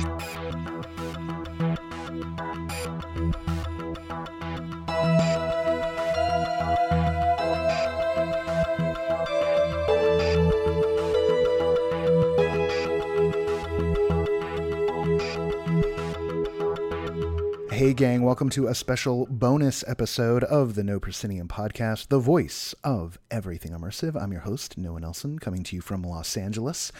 Hey, gang, welcome to a special bonus episode of the No Proscenium podcast, the voice of everything immersive. I'm your host, Noah Nelson, coming to you from Los Angeles.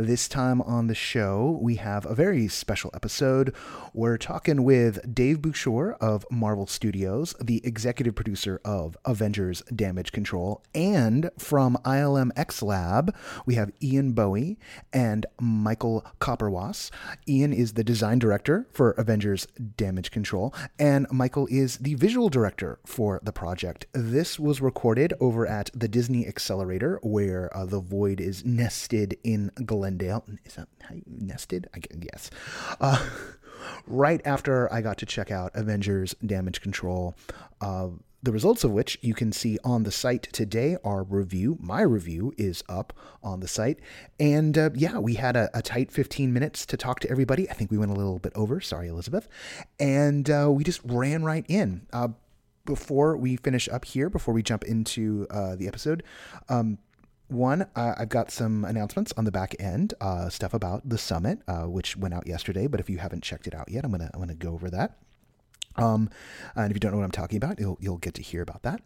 This time on the show, we have a very special episode. We're talking with Dave Bushore of Marvel Studios, the executive producer of Avengers Damage Control, and from ILM X Lab, we have Ian Bowie and Michael Koperwas. Ian is the design director for Avengers Damage Control, and Michael is the visual director for the project. This was recorded over at the Disney Accelerator, where uh, the Void is nested in Glendale. Is that how you nested? I guess. Uh, right after I got to check out Avengers Damage Control, uh, the results of which you can see on the site today. Our review, my review, is up on the site. And uh, yeah, we had a, a, tight 15 minutes to talk to everybody. I think we went a little bit over. Sorry, Elizabeth. And uh, we just ran right in. Uh, before we finish up here, before we jump into uh, the episode, um, one, uh, I've got some announcements on the back end, uh, stuff about the summit, uh, which went out yesterday. But if you haven't checked it out yet, I'm gonna I'm gonna go over that. Um, and if you don't know what I'm talking about, you'll, you'll get to hear about that.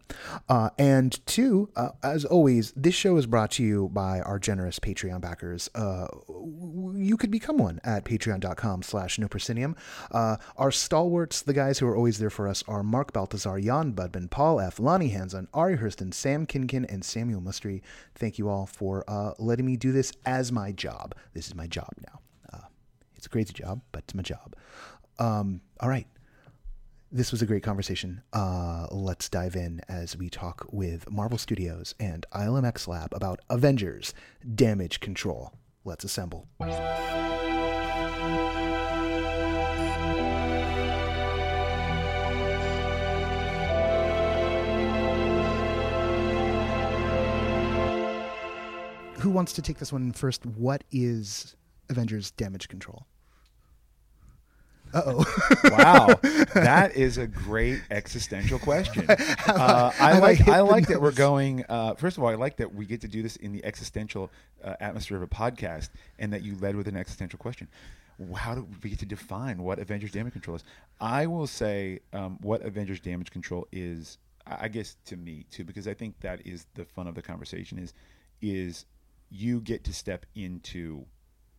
Uh, and two, uh, as always, this show is brought to you by our generous Patreon backers. Uh, you could become one at patreon.com slash no proscenium. Uh, our stalwarts, the guys who are always there for us, are Mark Baltazar, Jan Budman, Paul F., Lonnie Hanson, Ari Hurston, Sam Kinkin, and Samuel Mustry. Thank you all for uh, letting me do this as my job. This is my job now. Uh, it's a crazy job, but it's my job. Um, all right this was a great conversation. Uh, let's dive in as we talk with Marvel Studios and ILMX Lab about Avengers Damage Control. Let's assemble. Who wants to take this one first? What is Avengers Damage Control? Oh. wow, that is a great existential question. Uh, I like I like that we're going. Uh, first of all, I like that we get to do this in the existential uh, atmosphere of a podcast, and that you led with an existential question. How do we get to define what Avengers Damage Control is? I will say um, what Avengers Damage Control is. I guess to me too, because I think that is the fun of the conversation. Is is you get to step into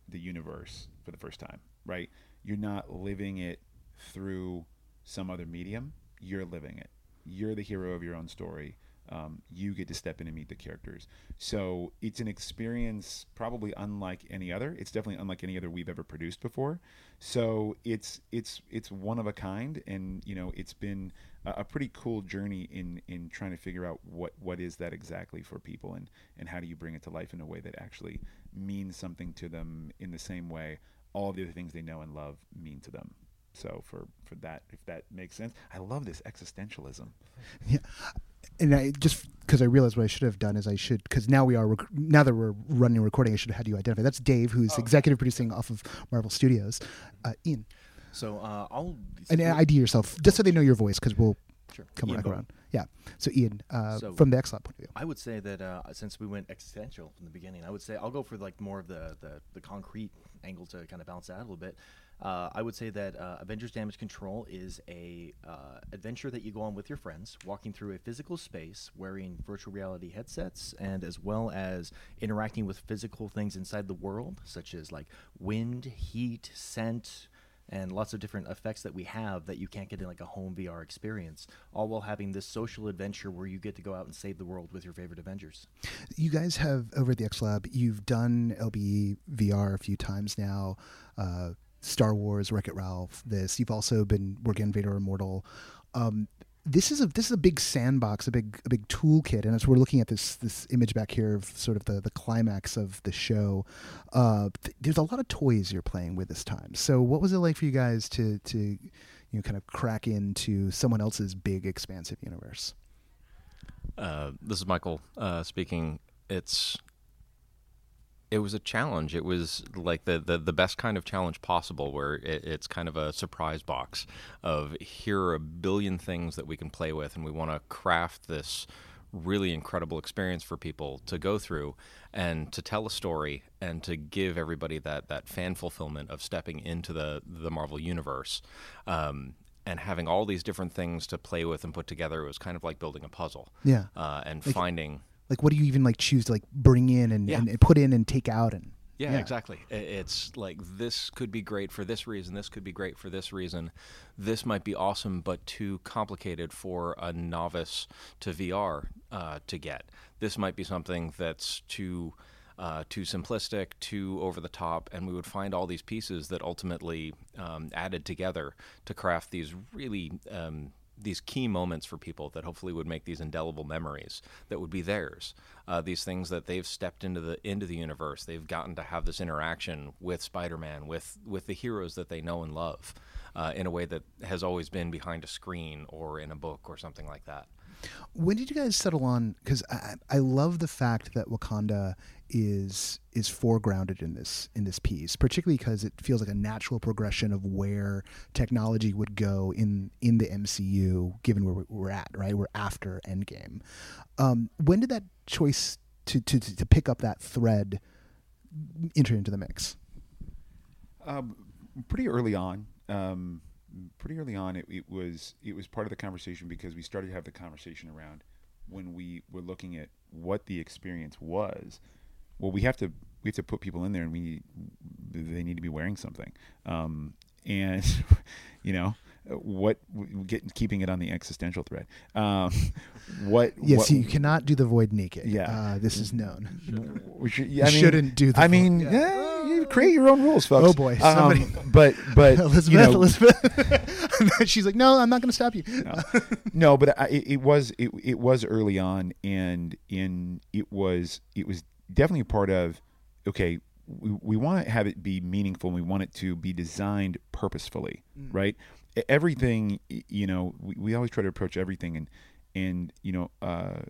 the universe for the first time, right? You're not living it through some other medium. You're living it. You're the hero of your own story. Um, you get to step in and meet the characters. So it's an experience probably unlike any other. It's definitely unlike any other we've ever produced before. So it's it's it's one of a kind, and you know it's been a, a pretty cool journey in in trying to figure out what what is that exactly for people, and and how do you bring it to life in a way that actually means something to them in the same way all the other things they know and love mean to them. So for for that, if that makes sense, I love this existentialism. Yeah, and I just because I realized what I should have done is I should because now we are rec- now that we're running recording, I should have had you identify. That's Dave, who's oh. executive producing off of Marvel Studios. Uh, Ian. So uh, I'll and ID yourself just so they know your voice because we'll sure. come Ian back around. Yeah. So Ian, uh, so from the X Lab point of view, I would say that uh, since we went existential from the beginning, I would say I'll go for like more of the the, the concrete angle to kind of balance that out a little bit. Uh, I would say that uh, Avengers Damage Control is a uh, adventure that you go on with your friends, walking through a physical space, wearing virtual reality headsets, and as well as interacting with physical things inside the world, such as like wind, heat, scent, and lots of different effects that we have that you can't get in like a home VR experience, all while having this social adventure where you get to go out and save the world with your favorite Avengers. You guys have over at the X Lab, you've done LBE VR a few times now. Uh, Star Wars, Wreck It Ralph, this. You've also been working on Vader Immortal. Um, this is a this is a big sandbox, a big a big toolkit, and as we're looking at this this image back here of sort of the the climax of the show, uh, th- there's a lot of toys you're playing with this time. So, what was it like for you guys to to you know kind of crack into someone else's big expansive universe? Uh, this is Michael uh, speaking. It's it was a challenge. It was like the, the, the best kind of challenge possible, where it, it's kind of a surprise box of here are a billion things that we can play with, and we want to craft this really incredible experience for people to go through and to tell a story and to give everybody that that fan fulfillment of stepping into the the Marvel universe. Um, and having all these different things to play with and put together, it was kind of like building a puzzle. Yeah. Uh, and Like- finding Like, what do you even like choose to like bring in and, Yeah. and, and put in and take out and Yeah, Yeah. exactly. It's like this could be great for this reason, this could be great for this reason. This might be awesome, but too complicated for a novice to VR uh, to get. This might be something that's too. Uh, too simplistic, too over the top, and we would find all these pieces that ultimately um, added together to craft these really um, these key moments for people that hopefully would make these indelible memories that would be theirs. Uh, these things that they've stepped into the into the universe, they've gotten to have this interaction with Spider-Man, with with the heroes that they know and love, uh, in a way that has always been behind a screen or in a book or something like that. When did you guys settle on? Because I, I love the fact that Wakanda is is foregrounded in this in this piece, particularly because it feels like a natural progression of where technology would go in in the MCU, given where we- we're at. Right, we're after Endgame. Um, when did that choice to, to to to pick up that thread enter into the mix? Um, pretty early on, um, pretty early on, it, it was it was part of the conversation because we started to have the conversation around when we were looking at what the experience was. Well, we have to we have to put people in there, and we they need to be wearing something, um, and you know what get keeping it on the existential thread. Um, what Yes, what, you cannot do the void naked. Yeah. uh, this is known. should, yeah, I You mean, shouldn't do the I vote. mean, Yeah. yeah, you create your own rules, folks. Oh, boy, Um, but but Elizabeth, you know, Elizabeth. She's like, no, I'm not going to stop you. no, no but I, it, it was it, it was early on, and in it was it was definitely a part of okay. We, we want to have it be meaningful. and We want it to be designed purposefully, right? Everything, you know, we, we always try to approach everything, and and you know, uh,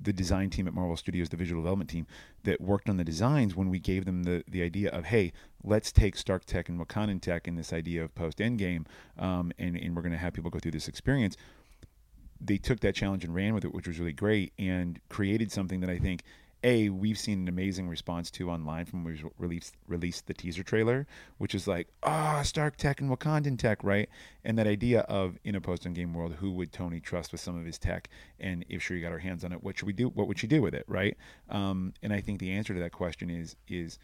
the design team at Marvel Studios, the visual development team that worked on the designs when we gave them the, the idea of, hey, let's take Stark Tech and Wakandan Tech and this idea of post Endgame, um, and, and we're going to have people go through this experience. They took that challenge and ran with it, which was really great, and created something that I think, a, we've seen an amazing response to online from when we released released the teaser trailer, which is like, ah, Stark Tech and Wakandan Tech, right? And that idea of in a post game world, who would Tony trust with some of his tech? And if she got her hands on it, what should we do? What would she do with it, right? Um, and I think the answer to that question is is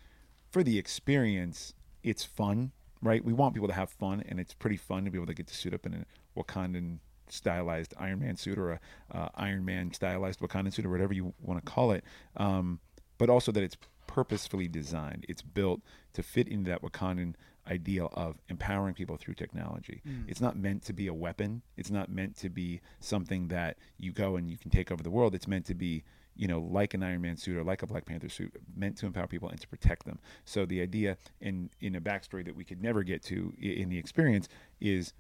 for the experience, it's fun, right? We want people to have fun, and it's pretty fun to be able to get to suit up in a Wakandan stylized Iron Man suit or a uh, Iron Man stylized Wakandan suit or whatever you want to call it. Um, but also that it's purposefully designed. It's built to fit into that Wakandan ideal of empowering people through technology. It's not meant to be a weapon. It's not meant to be something that you go and you can take over the world. It's meant to be you know, like an Iron Man suit or like a Black Panther suit, meant to empower people and to protect them. So the idea in in a backstory that we could never get to in the experience is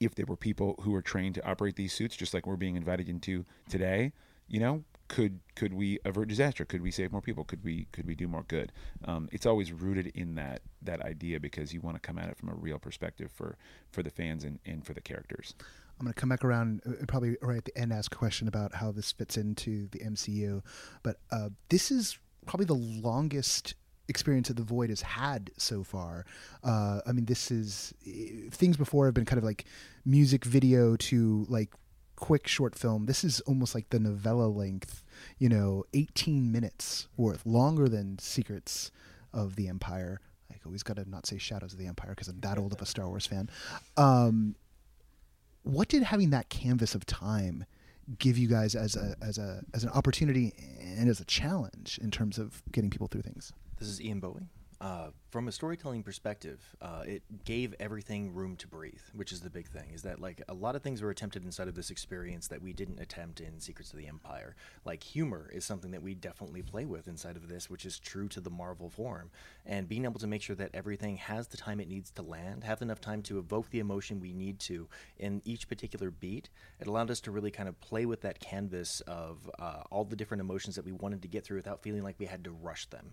if there were people who were trained to operate these suits, just like we're being invited into today, you know, could could we avert disaster? Could we save more people? Could we could we do more good? Um, it's always rooted in that that idea because you want to come at it from a real perspective for for the fans and, and for the characters. I'm going to come back around uh, probably right at the end, ask a question about how this fits into the MCU. But uh, this is probably the longest experience that the Void has had so far. Uh, I mean, this is eh, things before have been kind of like music video to like quick short film. This is almost like the novella length, you know, 18 minutes worth, longer than Secrets of the Empire. I always got to not say Shadows of the Empire because I'm that old of a Star Wars fan. Um, what did having that canvas of time give you guys as a as a as an opportunity and as a challenge in terms of getting people through things? This is Ian Bowie. Uh, from a storytelling perspective, uh, it gave everything room to breathe, which is the big thing. Is that like a lot of things were attempted inside of this experience that we didn't attempt in Secrets of the Empire. Like humor is something that we definitely play with inside of this, which is true to the Marvel form. And being able to make sure that everything has the time it needs to land, have enough time to evoke the emotion we need to in each particular beat, it allowed us to really kind of play with that canvas of uh, all the different emotions that we wanted to get through without feeling like we had to rush them.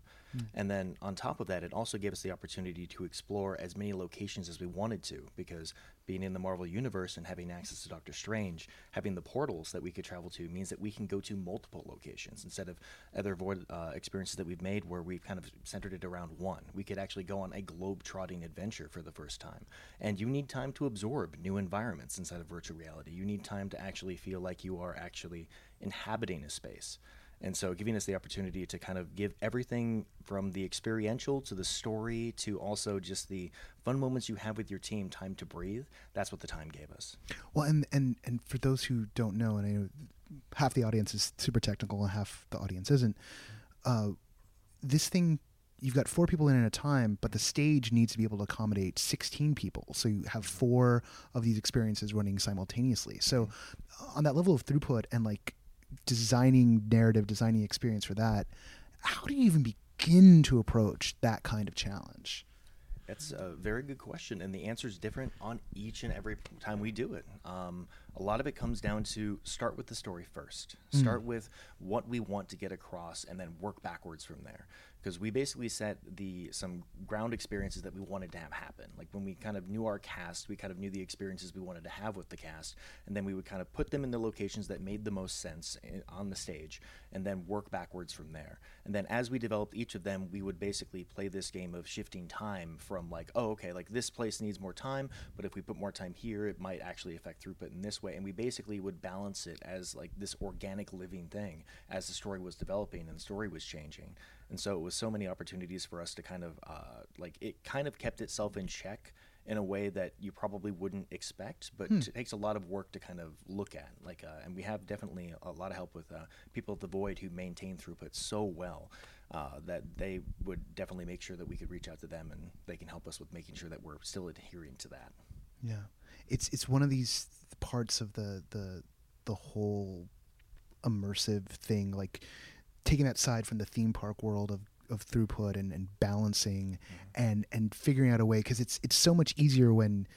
And then on top of that, it also gave us the opportunity to explore as many locations as we wanted to because being in the Marvel universe and having access to Doctor Strange, having the portals that we could travel to means that we can go to multiple locations instead of other void uh, experiences that we've made where we've kind of centered it around one. We could actually go on a globe-trotting adventure for the first time. And you need time to absorb new environments inside of virtual reality. You need time to actually feel like you are actually inhabiting a space. And so, giving us the opportunity to kind of give everything from the experiential to the story to also just the fun moments you have with your team time to breathe, that's what the time gave us. Well, and, and, and for those who don't know, and I know half the audience is super technical and half the audience isn't, uh, this thing you've got four people in at a time, but the stage needs to be able to accommodate 16 people. So you have four of these experiences running simultaneously. So on that level of throughput and like designing narrative, designing experience for that, how do you even begin to approach that kind of challenge? That's a very good question, and the answer is different on each and every time we do it. Um, a lot of it comes down to start with the story first. Start with what we want to get across, and then work backwards from there because we basically set the some ground experiences that we wanted to have happen. Like when we kind of knew our cast, we kind of knew the experiences we wanted to have with the cast, and then we would kind of put them in the locations that made the most sense in, on the stage, and then work backwards from there. And then as we developed each of them, we would basically play this game of shifting time from like, oh, okay, like this place needs more time, but if we put more time here, it might actually affect throughput in this way. And we basically would balance it as like this organic living thing as the story was developing and the story was changing. And so it was so many opportunities for us to kind of uh, like it kind of kept itself in check in a way that you probably wouldn't expect, but it takes a lot of work to kind of look at. Like, uh, and we have definitely a lot of help with uh, people at the Void who maintain throughput so well uh, that they would definitely make sure that we could reach out to them and they can help us with making sure that we're still adhering to that. Yeah, it's it's one of these parts of the the the whole immersive thing, like taking that side from the theme park world of of throughput and, and balancing mm-hmm. and and figuring out a way because it's it's so much easier when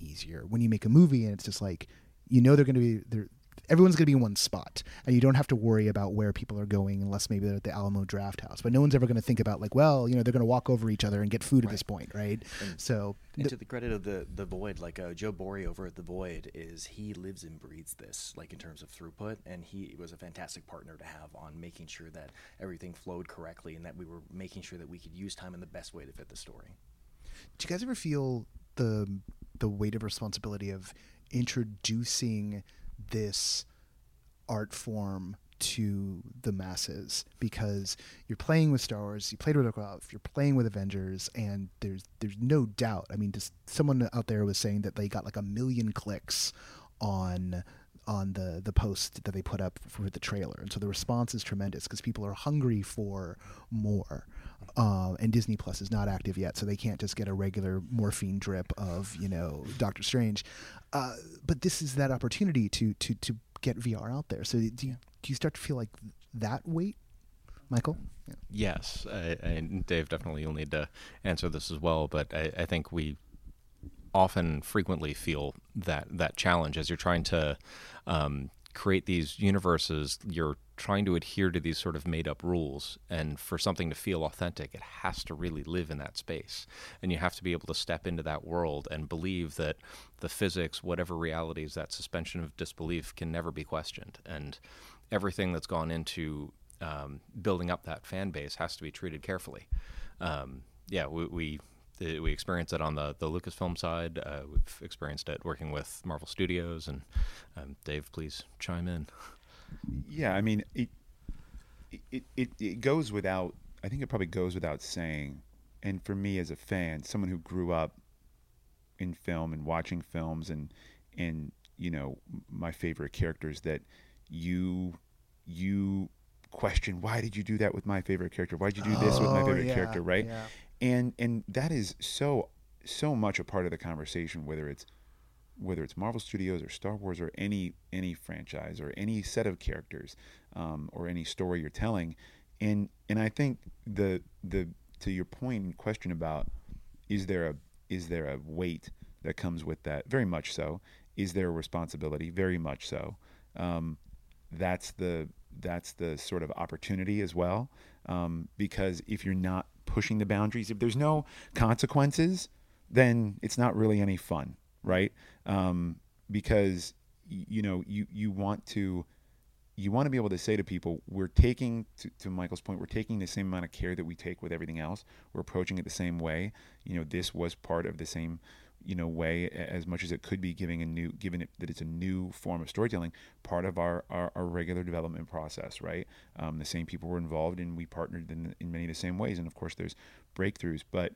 easier when you make a movie and it's just like you know they're going to be they're everyone's going to be in one spot and you don't have to worry about where people are going unless maybe they're at the Alamo Drafthouse. But no one's ever going to think about like well you know they're going to walk over each other and get food at this point right? And- so And th- to the credit of the the Void, like uh, Joe Borey over at the Void, is he lives and breathes this, like in terms of throughput, and he was a fantastic partner to have on making sure that everything flowed correctly and that we were making sure that we could use time in the best way to fit the story. do you guys ever feel the the weight of responsibility of introducing this art form to the masses because you're playing with Star Wars, you played with Warcraft, you're playing with Avengers, and there's there's no doubt. I mean, just someone out there was saying that they got like a million clicks on on the the post that they put up for the trailer, and so the response is tremendous because people are hungry for more. Uh, and Disney Plus is not active yet, so they can't just get a regular morphine drip of you know Doctor Strange. Uh, but this is that opportunity to to to get VR out there. So do you, do you start to feel like that weight, Michael? Yeah. Yes, I, and Dave definitely you'll need to answer this as well. But I, I think we often, frequently feel that that challenge as you're trying to um, create these universes. You're trying to adhere to these sort of made-up rules, and for something to feel authentic, it has to really live in that space, and you have to be able to step into that world and believe that the physics, whatever realities, that suspension of disbelief can never be questioned, and everything that's gone into um, building up that fan base has to be treated carefully. Um, yeah, we, we we experience it on the the Lucasfilm side. Uh, we've experienced it working with Marvel Studios, and um, Dave, please chime in. Yeah, I mean, it, it it it goes without. I think it probably goes without saying. And for me, as a fan, someone who grew up in film and watching films, and and you know my favorite characters, that you you question why did you do that with my favorite character? Why did you do this with my Oh, favorite yeah, character? Right? yeah. And and that is so so much a part of the conversation, whether it's whether it's Marvel Studios or Star Wars or any any franchise or any set of characters um, or any story you're telling, and and I think the the to your point and question about is there a is there a weight that comes with that? Very much so. Is there a responsibility? Very much so. Um, that's the that's the sort of opportunity as well. Um, because if you're not pushing the boundaries, if there's no consequences, then it's not really any fun, right? Um, because you know you you want to you want to be able to say to people, we're taking, to, to, Michael's point, we're taking the same amount of care that we take with everything else. We're approaching it the same way. You know, this was part of the same, you know, way as much as it could be giving a new, given it that it's a new form of storytelling, part of our, our, our regular development process, right? Um, the same people were involved and we partnered in, in many of the same ways. And of course, there's breakthroughs. But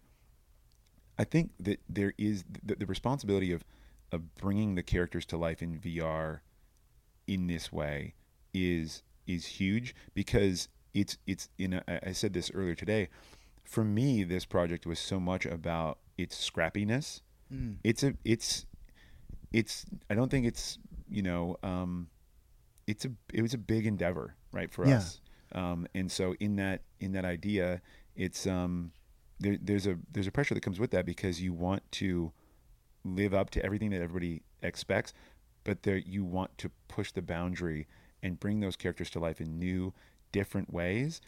I think that there is the, the responsibility of, of bringing the characters to life in VR in this way is is huge because it's it's you know I said this earlier today. For me, this project was so much about its scrappiness. Mm. It's a it's it's I don't think it's you know um, it's a it was a big endeavor right for yeah. us. Um, and so in that in that idea, it's um, there, there's a there's a pressure that comes with that because you want to live up to everything that everybody expects, but there you want to push the boundary and bring those characters to life in new, different ways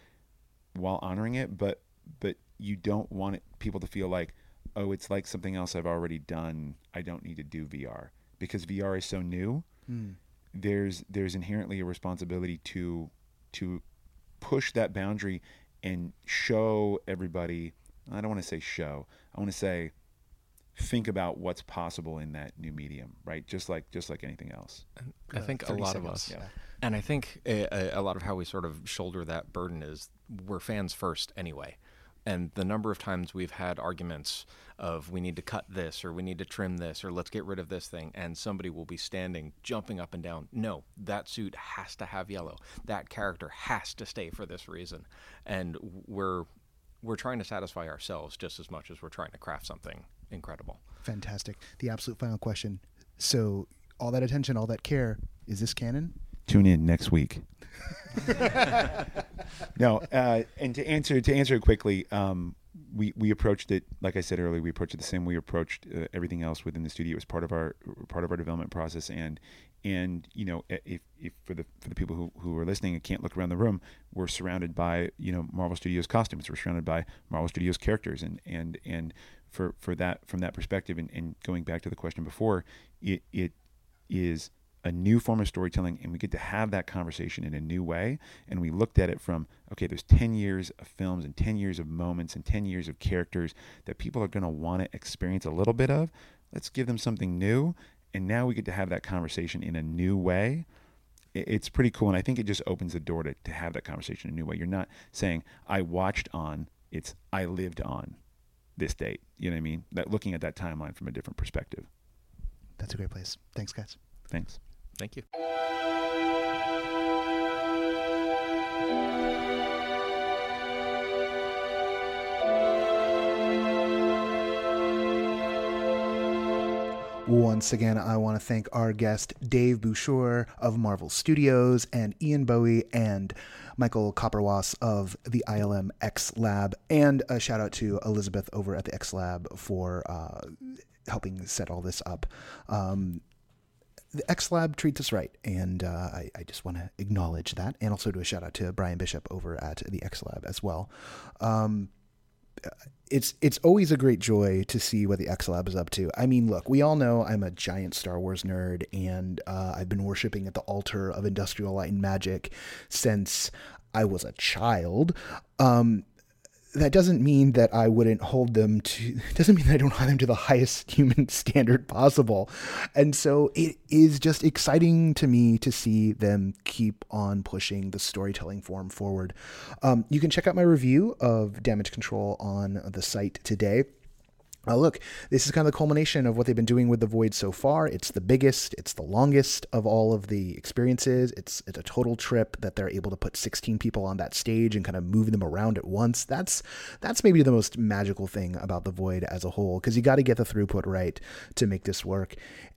while honoring it. But but you don't want it, people to feel like, oh, it's like something else I've already done. I don't need to do VR because VR is so new. Mm. There's there's inherently a responsibility to to push that boundary and show everybody. I don't want to say show. I want to say think about what's possible in that new medium, right? Just like just like anything else. I uh, think a lot seconds. of us. Yeah. And I think a, a, lot of how we sort of shoulder that burden is we're fans first anyway. And the number of times we've had arguments of we need to cut this or we need to trim this or let's get rid of this thing, and somebody will be standing, jumping up and down. No, that suit has to have yellow. That character has to stay for this reason. And we're we're trying to satisfy ourselves just as much as we're trying to craft something incredible. Fantastic. The absolute final question. So all that attention, all that care, is this canon? tune in next week. no, uh, and to answer to answer it quickly, um, we we approached it like I said earlier. We approached it the same way we approached uh, everything else within the studio. It was part of our part of our development process, and and you know if, if for the for the people who, who are listening and can't look around the room, we're surrounded by you know Marvel Studios costumes. We're surrounded by Marvel Studios characters, and and and for for that from that perspective, and, and going back to the question before, it it is a new form of storytelling and we get to have that conversation in a new way. And we looked at it from okay there's 10 years of films and 10 years of moments and 10 years of characters that people are going to want to experience a little bit of. Let's give them something new and now we get to have that conversation in a new way it's pretty cool and i think it just opens the door to, to have that conversation in a new way. You're not saying i watched on it's i lived on this date. You know what i mean? That looking at that timeline from a different perspective. That's a great place. Thanks guys. Thanks. Thank you. Once again, I want to thank our guest, Dave Bushore of Marvel Studios, and Ian Bowie and Michael Koperwas of the ILM X Lab, and a shout out to Elizabeth over at the X Lab for uh, helping set all this up. Um, the X Lab treats us right, and uh, I, I, just want to acknowledge that, and also do a shout out to Brian Bishop over at the X Lab as well. Um, it's it's always a great joy to see what the X Lab is up to. I mean, look, we all know I'm a giant Star Wars nerd, and uh, I've been worshiping at the altar of Industrial Light and Magic since I was a child. Um, that doesn't mean that I wouldn't hold them to doesn't mean that I don't hold them to the highest human standard possible. And so it is just exciting to me to see them keep on pushing the storytelling form forward. Um, you can check out my review of Damage Control on the site today. Uh, look, this is kind of the culmination of what they've been doing with the Void so far. It's the biggest, it's the longest of all of the experiences. It's it's a total trip that they're able to put 16 people on that stage and kind of move them around at once. That's that's maybe the most magical thing about the Void as a whole because you got to get the throughput right to make this work.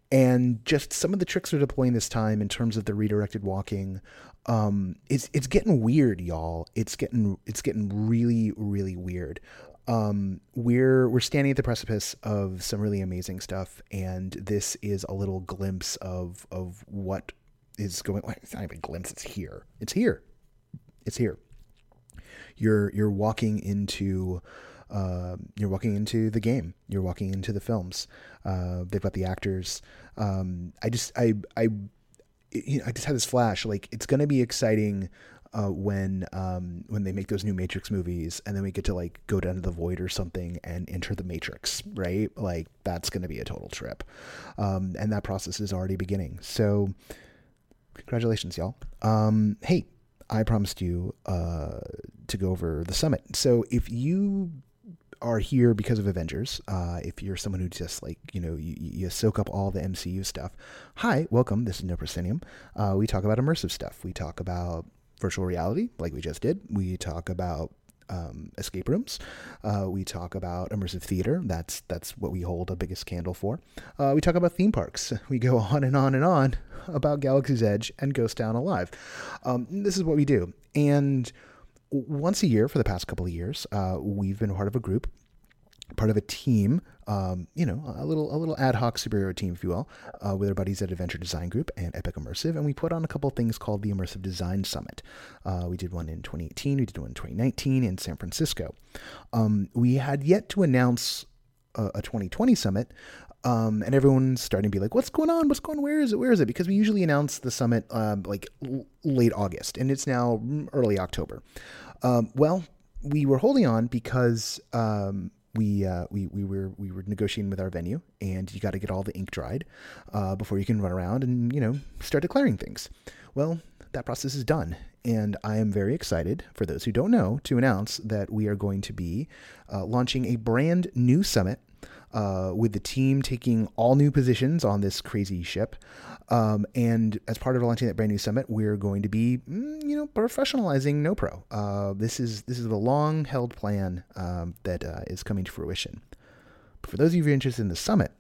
And just some of the tricks they're deploying this time in terms of the redirected walking, um, it's it's getting weird, y'all. It's getting it's getting really really weird um, we're we're standing at the precipice of some really amazing stuff, and this is a little glimpse of of what is going. It's not even a glimpse. It's here. It's here. It's here. You're you're walking into. Uh, you're walking into the game. You're walking into the films. Uh, they've got the actors. Um, I just I I you know, I just had this flash. Like it's gonna be exciting uh, when um, when they make those new Matrix movies, and then we get to like go down to the void or something and enter the Matrix, right? Like that's gonna be a total trip, um, and that process is already beginning. So, congratulations, y'all. Um, hey, I promised you uh, to go over the summit. So if you are here because of Avengers, uh, if you're someone who just like, you know, you, you soak up all the MCU stuff, hi, welcome. This is No Proscenium. Uh, we talk about immersive stuff. We talk about virtual reality, like we just did. We talk about um, escape rooms. Uh, we talk about immersive theater. That's that's what we hold a biggest candle for. Uh, we talk about theme parks. We go on and on and on about Galaxy's Edge and Ghost Town Alive. Um, this is what we do, and once a year for the past couple of years, uh, we've been part of a group, part of a team. Um, you know, a little a little ad hoc superhero team, if you will, uh, with our buddies at Adventure Design Group and Epic Immersive, and we put on a couple things called the Immersive Design Summit. Uh, we did one in 2018, we did one in 2019 in San Francisco. Um, we had yet to announce a, a 2020 summit, um, and everyone's starting to be like, "What's going on? What's going? Where is it? Where is it?" Because we usually announce the summit um, like l- late August, and it's now early October. Um, well, we were holding on because um, we uh, we we were we were negotiating with our venue, and you got to get all the ink dried uh, before you can run around and you know start declaring things. Well, that process is done, and I am very excited for those who don't know to announce that we are going to be uh, launching a brand new summit uh, with the team taking all new positions on this crazy ship. Um, and as part of launching that brand new summit, we're going to be, mm, you know, professionalizing NoPro. Uh, this is this is a long held plan um, that uh, is coming to fruition. But for those of you who are interested in the summit,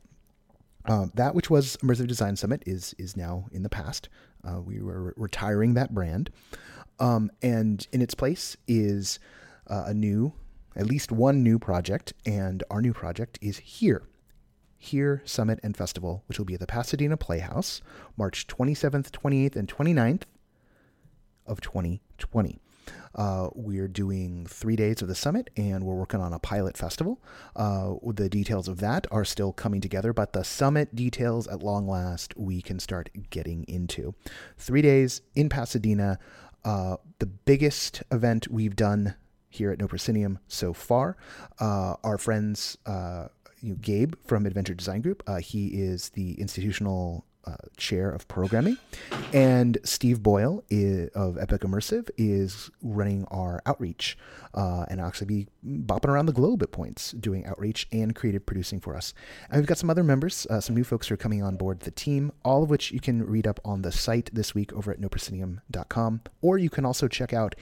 um, that which was Immersive Design Summit is is now in the past. Uh, we were re- retiring that brand, um, and in its place is uh, a new at least one new project, and our new project is here. Here Summit and Festival, which will be at the Pasadena Playhouse, March 27th, 28th, and 29th of 2020. Uh, we're doing three days of the summit and we're working on a pilot festival. Uh, the details of that are still coming together, but the summit details at long last we can start getting into. Three days in Pasadena, uh, the biggest event we've done here at No Proscenium so far. Uh, our friends, uh, you know, Gabe from Adventure Design Group, uh, he is the institutional uh, chair of programming, and Steve Boyle is, of Epic Immersive is running our outreach, uh, and I'll actually be bopping around the globe at points doing outreach and creative producing for us. And we've got some other members, uh, some new folks who are coming on board the team, all of which you can read up on the site this week over at noproscenium.com, or you can also check out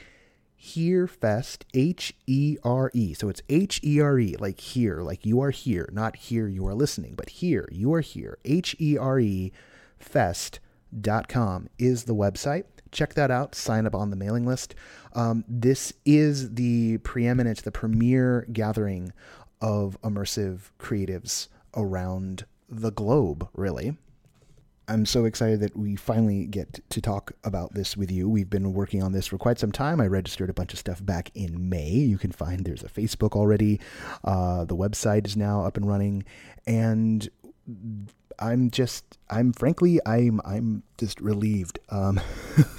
Herefest, H E R E. So it's H E R E, like here, like you are here, not here you are listening, but here, you are here. H E R E fest.com is the website. Check that out. Sign up on the mailing list. Um, this is the preeminent, the premier gathering of immersive creatives around the globe, really. I'm so excited that we finally get to talk about this with you. We've been working on this for quite some time. I registered a bunch of stuff back in May. You can find there's a Facebook already. Uh, the website is now up and running, and I'm just I'm frankly I'm I'm just relieved. Um,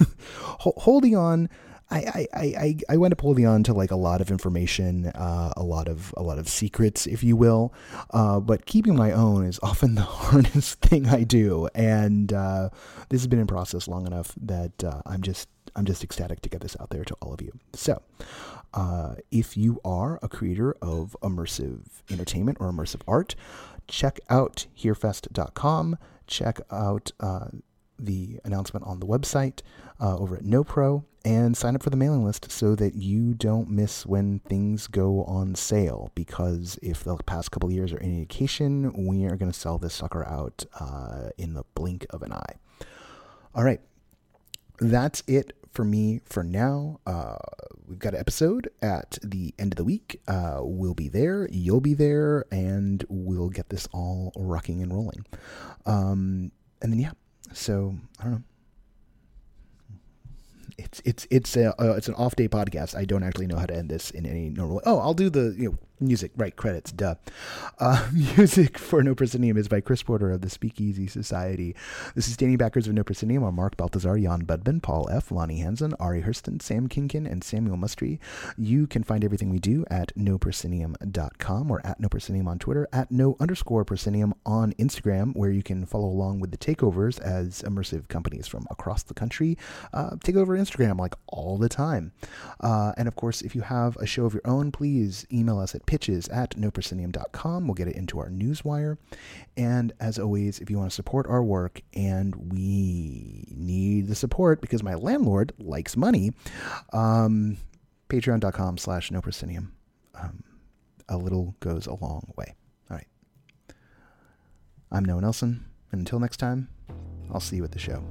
holding on I, I, I, I went up holding on to like a lot of information, uh, a lot of a lot of secrets, if you will. Uh, but keeping my own is often the hardest thing I do, and uh, this has been in process long enough that uh, I'm just I'm just ecstatic to get this out there to all of you. So, uh, if you are a creator of immersive entertainment or immersive art, check out herefest.com. Check out uh, the announcement on the website uh, over at NoPro and sign up for the mailing list so that you don't miss when things go on sale. Because if the past couple years are any indication, we are going to sell this sucker out uh, in the blink of an eye. All right, that's it for me for now. Uh, we've got an episode at the end of the week. Uh, we'll be there, you'll be there, and we'll get this all rocking and rolling. Um, and then, yeah, so I don't know. It's it's it's a uh, it's an off day podcast. I don't actually know how to end this in any normal. Oh, I'll do the you know music right credits. Duh. Uh, music for No Proscenium is by Chris Porter of the Speakeasy Society. The sustaining backers of No Proscenium are Mark Baltazar, Jan Budman, Paul F, Lonnie Hansen, Ari Hurston, Sam Kinkin, and Samuel Mustry. You can find everything we do at noproscenium.com or at No Proscenium on Twitter, at no underscore proscenium on Instagram, where you can follow along with the takeovers as immersive companies from across the country uh, take over Instagram like all the time. Uh, and of course, if you have a show of your own, please email us at pitches at noproscenium.com. We'll get it into our newswire. And as always, if you want to support our work, and we need the support because my landlord likes money, um, patreon.com slash noproscenium. Um, a little goes a long way. All right. I'm Noah Nelson, and until next time, I'll see you at the show.